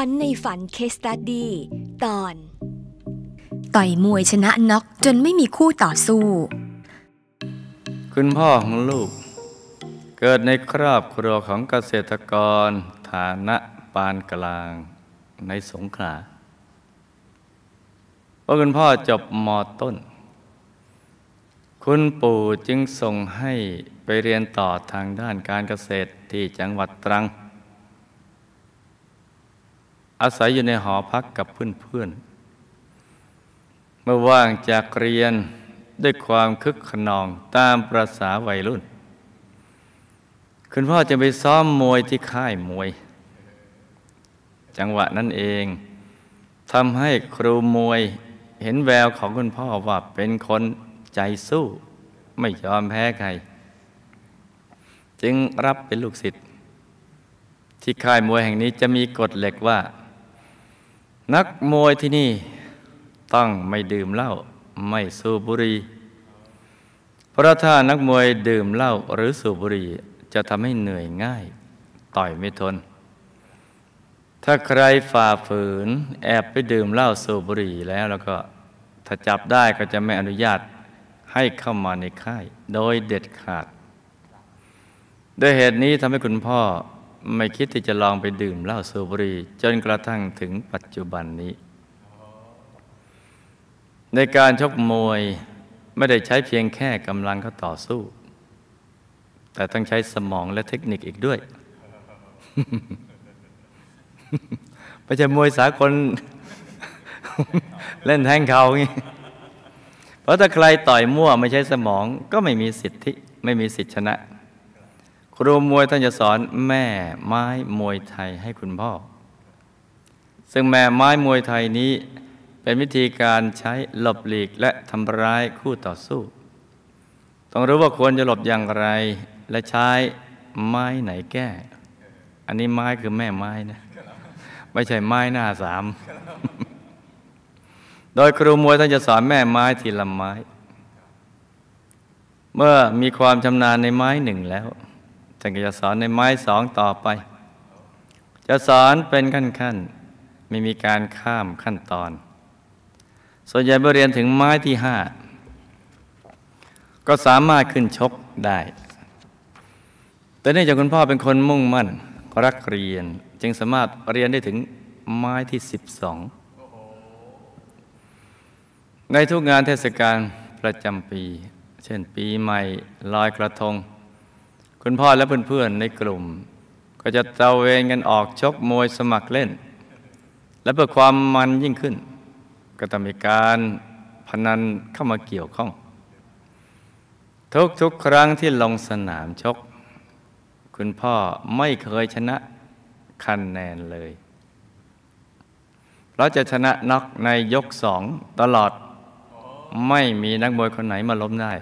ฝันในฝันเคสตัดดี้ตอน ต่อยมวยชนะน็อกจนไม่มีคู่ต่อสู้ คุณพ่อของลูก เกิดในครอบครัวของเกษตรกร ฐานะปานกลางในสงขลาเพราะคุณพ่อจบมต้น คุณปู่จึงส่งให้ไปเรียนต่อทางด้านการเกษตรที่จังหวัดตรัง อาศัยอยู่ในหอพักกับเพื่อนๆเมื่อว่างจากเรียนด้วยความคึกขนองตามประษาวัยรุ่น คุณพ่อจะไปซ้อมมวยที่ค่ายมวย จังหวะนั้นเองทำให้ครูมวยเห็นแววของคุณพ่อว่าเป็นคนใจสู้ ไม่ยอมแพ้ใคร จึงรับเป็นลูกศิษย์ที่ค่ายมวยแห่งนี้จะมีกฎเหล็กว่า นักมวยที่นี่ต้องไม่ดื่มเหล้าไม่สูบบุหรี่เพราะถ้านักมวยดื่มเหล้าหรือสูบบุหรี่จะทำให้เหนื่อยง่าย ต่อยไม่ทน ถ้าใครฝ่าฝืน แอบไปดื่มเหล้าสูบบุหรี่แล้วแล้วก็ถ้าจับได้ก็จะไม่อนุญาตให้เข้ามาในค่าย โดยเด็ดขาด ด้วยเหตุนี้ทำให้คุณพ่อ ไม่คิดที่จะลองไปดื่มเหล้าสูบบุหรี่จนกระทั่งถึงปัจจุบันนี้ ในการชกมวยไม่ได้ใช้เพียงแค่กำลังเขาต่อสู้ แต่ต้องใช้สมองและเทคนิคอีกด้วย ไม่ใช่มวยสากลเล่นแทงเขางี้เพราะถ้าใครต่อยมั่วไม่ใช้สมองก็ไม่มีสิทธิ ไม่มีสิทธิชนะ ครูมวยท่านจะสอนแม่ไม้มวยไทยให้คุณพ่อ ซึ่งแม่ไม้มวยไทยนี้เป็นวิธีการใช้หลบหลีกและทำร้ายคู่ต่อสู้ ต้องรู้ว่าควรจะหลบอย่างไร และใช้ไม้ไหนแก้ อันนี้ไม้คือแม่ไม้นะ ไม่ใช่ไม้หน้าสาม โดยครูมวยท่านจะสอนแม่ไม้ทีละไม้ เมื่อมีความชำนาญในไม้หนึ่งแล้ว ท่านก็จะสอนในไม้สองต่อไป จะสอนเป็นขั้นๆไม่มีการข้ามขั้นตอน ส่วนใหญ่เมื่อเรียนถึงไม้ที่ห้าก็สามารถขึ้นชกได้ แต่เนื่องจากคุณพ่อเป็นคนมุ่งมั่นรักเรียนจึงสามารถเรียนได้ถึงไม้ที่สิบสองในทุกงานเทศกาลประจำปี เช่นปีใหม่ลอยกระทง คุณพ่อและเพื่อนๆในกลุ่ม ก็จะตะเวนกันออกชกมวยสมัครเล่น และเพื่อความมันยิ่งขึ้น ก็ต้องมีการพนันเข้ามาเกี่ยวข้อง ทุกๆครั้งที่ลงสนามชก คุณพ่อไม่เคยชนะคะแนนเลยเราจะชนะน็อกในยกสองตลอด ไม่มีนักมวยคนไหนมาล้มได้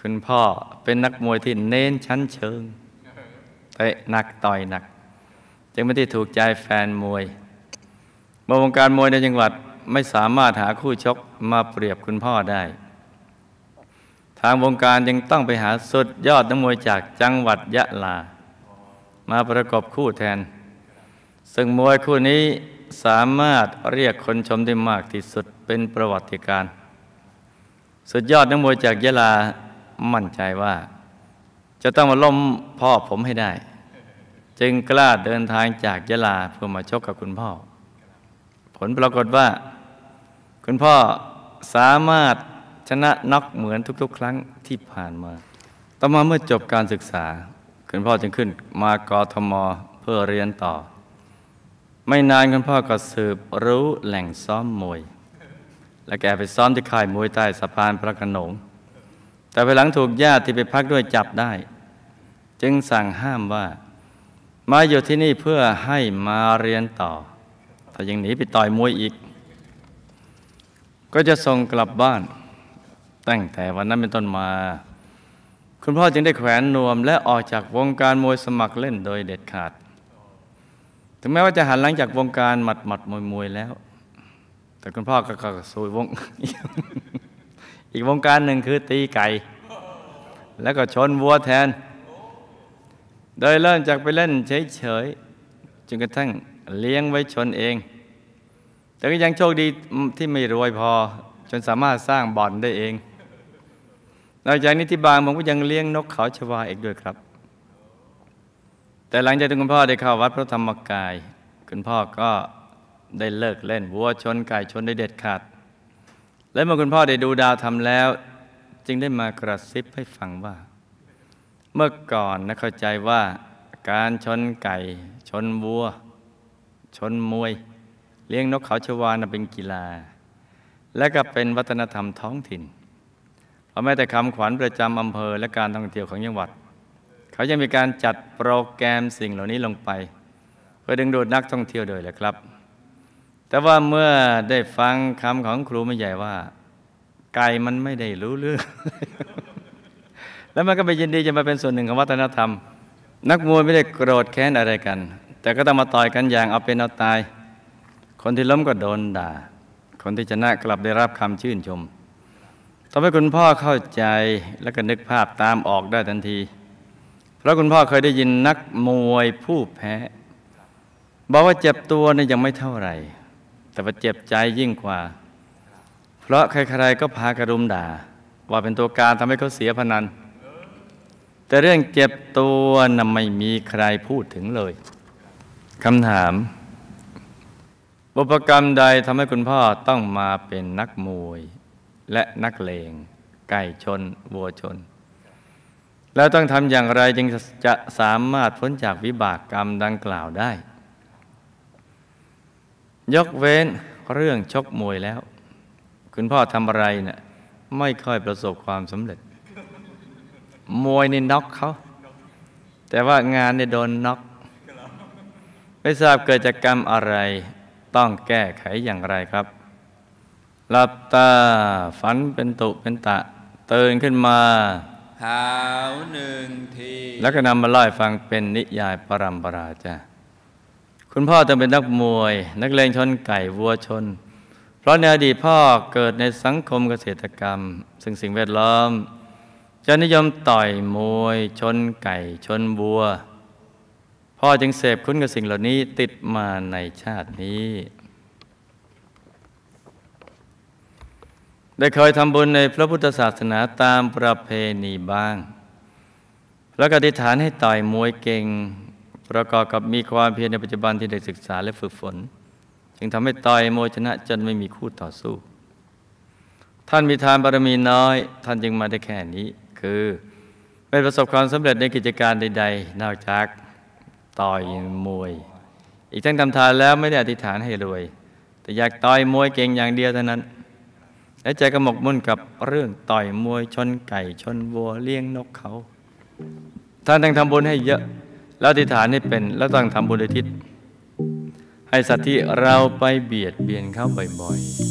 คุณพ่อเป็นนักมวยที่เน้นชั้นเชิงเตะหนักต่อยหนัก จึงไม่ได้ถูกใจแฟนมวยเมื่อวงการมวยในจังหวัดไม่สามารถหาคู่ชกมาเปรียบคุณพ่อได้ ทางวงการยังต้องไปหาสุดยอดนักมวยจากจังหวัดยะลา มาประกอบคู่แทน ซึ่งมวยคู่นี้สามารถเรียกคนชมได้มากที่สุดเป็นประวัติการ สุดยอดนักมวยจากยะลา มั่นใจว่า จะต้องมาล้มพ่อผมให้ได้ จึงกล้าเดินทางจากยะลาเพื่อมาชกกับคุณพ่อ ผลปรากฏว่า คุณพ่อสามารถชนะน็อกเหมือนทุกๆ ครั้งที่ผ่านมา ต่อมาเมื่อจบการศึกษา คุณพ่อจึงขึ้นมากรทมเพื่อเรียนต่อ ไม่นานคุณพ่อก็สืบรู้แหล่งซ้อมมวย และแกไปซ้อมที่ค่ายมวยใต้สะพานพระโขนง แต่ภายหลังถูกญาติที่ไปพักด้วยจับได้ จึงสั่งห้ามว่า มาอยู่ที่นี่เพื่อให้มาเรียนต่อ ถ้ายังหนีไปต่อยมวยอีก ก็จะส่งกลับบ้าน ตั้งแต่วันนั้นเป็นต้นมา คุณพ่อจึงได้แขวนนวม และออกจากวงการมวยสมัครเล่นโดยเด็ดขาด ถึงแม้ว่าจะหันหลังจากวงการหมัดหมัดมวยมวยแล้ว แต่คุณพ่อก็ก็สู่วง อีกวงการหนึ่งคือตีไก่ แล้วก็ชนวัวแทน โดยเริ่มจากไปเล่นเฉยๆจนกระทั่งเลี้ยงไว้ชนเอง แต่ก็ยังโชคดีที่ไม่รวยพอ จนสามารถสร้างบ่อนได้เองนอกจากนี้ที่บางผมก็ยังเลี้ยงนกเขาชวาอีกด้วยครับ แต่หลังจากที่คุณพ่อได้เข้าวัดพระธรรมกาย คุณพ่อก็ได้เลิกเล่นวัวชนไก่ชนได้เด็ดขาด และเมื่อคุณพ่อได้ดูดาวทำแล้ว จึงได้มากระซิบให้ฟังว่า เมื่อก่อนนะเข้าใจว่า การชนไก่ ชนวัว ชนมวย เลี้ยงนกเขาชวานะเป็นกีฬา และก็เป็นวัฒนธรรมท้องถิ่นเพราะแม้แต่คำขวัญประจำอำเภอและการท่องเที่ยวของจังหวัด เขายังมีการจัดโปรแกรมสิ่งเหล่านี้ลงไปเพื่อดึงดูดนักท่องเที่ยวโดยแหละครับ แต่ว่าเมื่อได้ฟังคำของครูไม่ใหญ่ว่า ไก่มันไม่ได้รู้เรื่อง แล้วมันก็ไปยินดีจะมาเป็นส่วนหนึ่งของวัฒนธรรม นักมวยไม่ได้โกรธแค้นอะไรกัน แต่ก็ต้องมาต่อยกันอย่างเอาเป็นเอาตาย คนที่ล้มก็โดนด่า คนที่ชนะกลับได้รับคำชื่นชมทำให้คุณพ่อเข้าใจและก็นึกภาพตามออกได้ทันที เพราะคุณพ่อเคยได้ยินนักมวยผู้แพ้ บอกว่าเจ็บตัวนี่ยังไม่เท่าไหร่ แต่ว่าเจ็บใจยิ่งกว่า เพราะใครๆก็พากระดุมด่า ว่าเป็นตัวการทำให้เขาเสียพนัน แต่เรื่องเจ็บตัวน่ะไม่มีใครพูดถึงเลยคำถาม บุพกรรมใดทำให้คุณพ่อต้องมาเป็นนักมวย และนักเลง ไก่ชน วัวชน แล้วต้องทำอย่างไรจึงจะสามารถพ้นจากวิบากกรรมดังกล่าวได้ ยกเว้นเรื่องชกมวยแล้ว คุณพ่อทำอะไรเนะี่ยไม่ค่อยประสบความสำเร็จ มวยนี่น็อกเขา แต่ว่างานเนี่ยโดนน็อกไม่ทราบเกิดจากกรรมอะไรต้องแก้ไขอย่างไรครับหลับตาฝันเป็นตุเป็นตะตื่นขึ้นมาหาวหนึ่งที แล้วก็นำมาเล่าให้ฟังเป็นนิยายปรัมปราจ้า คุณพ่อต้องเป็นนักมวย นักเลงชนไก่วัวชน เพราะในอดีตพ่อเกิดในสังคมเกษตรกรรม ซึ่งสิ่งแวดล้อม จะนิยมต่อยมวย ชนไก่ชนวัว พ่อจึงเสพคุ้นกับสิ่งเหล่านี้ติดมาในชาตินี้ ได้เคยทำบุญในพระพุทธศาสนาตามประเพณีบ้าง แล้วก็อธิษฐานให้ต่อยมวยเก่ง ประกอบกับมีความเพียรในปัจจุบันที่ได้ศึกษาและฝึกฝน จึงทำให้ต่อยมวยชนะจนไม่มีคู่ต่อสู้ ท่านมีทานบารมีน้อย ท่านจึงมาได้แค่นี้ คือไม่ประสบความสำเร็จในกิจการใด ๆ นอกจากต่อยมวย อีกทั้งทำทานแล้วไม่ได้อธิษฐานให้รวย แต่อยากต่อยมวยเก่งอย่างเดียวเท่านั้น และใจก็หมกมุ่นกับเรื่องต่อยมวยชนไก่ชนวัวเลี้ยงนกเขา ท่านต้องทำบุญให้เยอะ แล้วอธิษฐานให้เป็นแล้วต้องทำบุญอุทิศให้สัตว์ที่เราไปเบียดเบียนเขาบ่อยๆ